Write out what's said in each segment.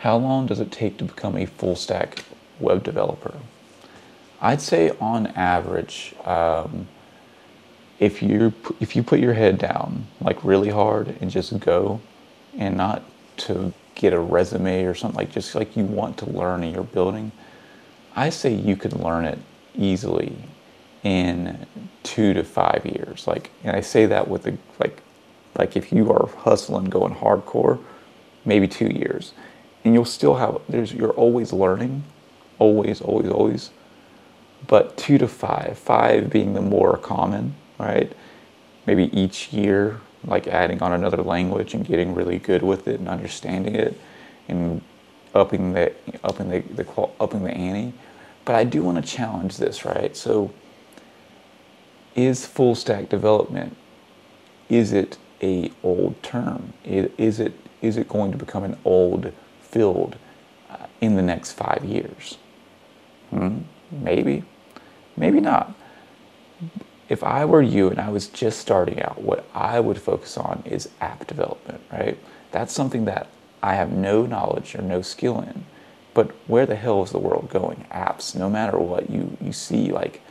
How long does it take to become a full stack web developer? I'd say on average, um, if you if you put your head down like really hard and just go, and not to get a resume or something like just like you want to learn and you're building, I say you can learn it easily in two to five years. Like, and I say that with the like, like if you are hustling, going hardcore, maybe two years, and you'll still have. There's you're always learning, always, always, always. But two to five, five being the more common, right? Maybe each year, like adding on another language and getting really good with it and understanding it, and upping the upping the, the upping the ante. But I do want to challenge this, right? So is full stack development is it a old term is it is it going to become an old field uh, in the next five years. Hmm? maybe. Maybe not. If i were you and i was just starting out what i would focus on is app development right? That's something that i have no knowledge or no skill in. But where the hell is the world going? Apps no matter what you you see like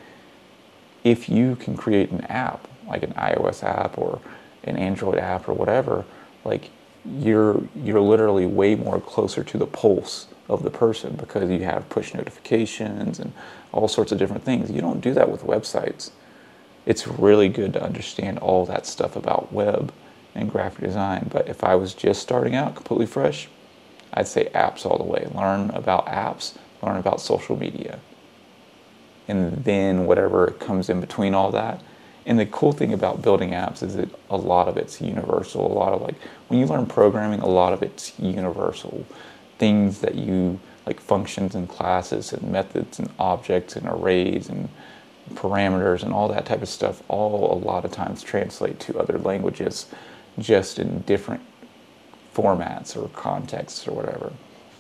if you can create an app, like an iOS app or an Android app or whatever, like you're you're literally way more closer to the pulse of the person because you have push notifications and all sorts of different things. You don't do that with websites. It's really good to understand all that stuff about web and graphic design. But if I was just starting out completely fresh, I'd say apps all the way. Learn about apps, learn about social media and then whatever comes in between all that. And the cool thing about building apps is that a lot of it's universal. A lot of like when you learn programming, a lot of it's universal. Things that you like functions and classes and methods and objects and arrays and parameters and all that type of stuff all a lot of times translate to other languages just in different formats or contexts or whatever.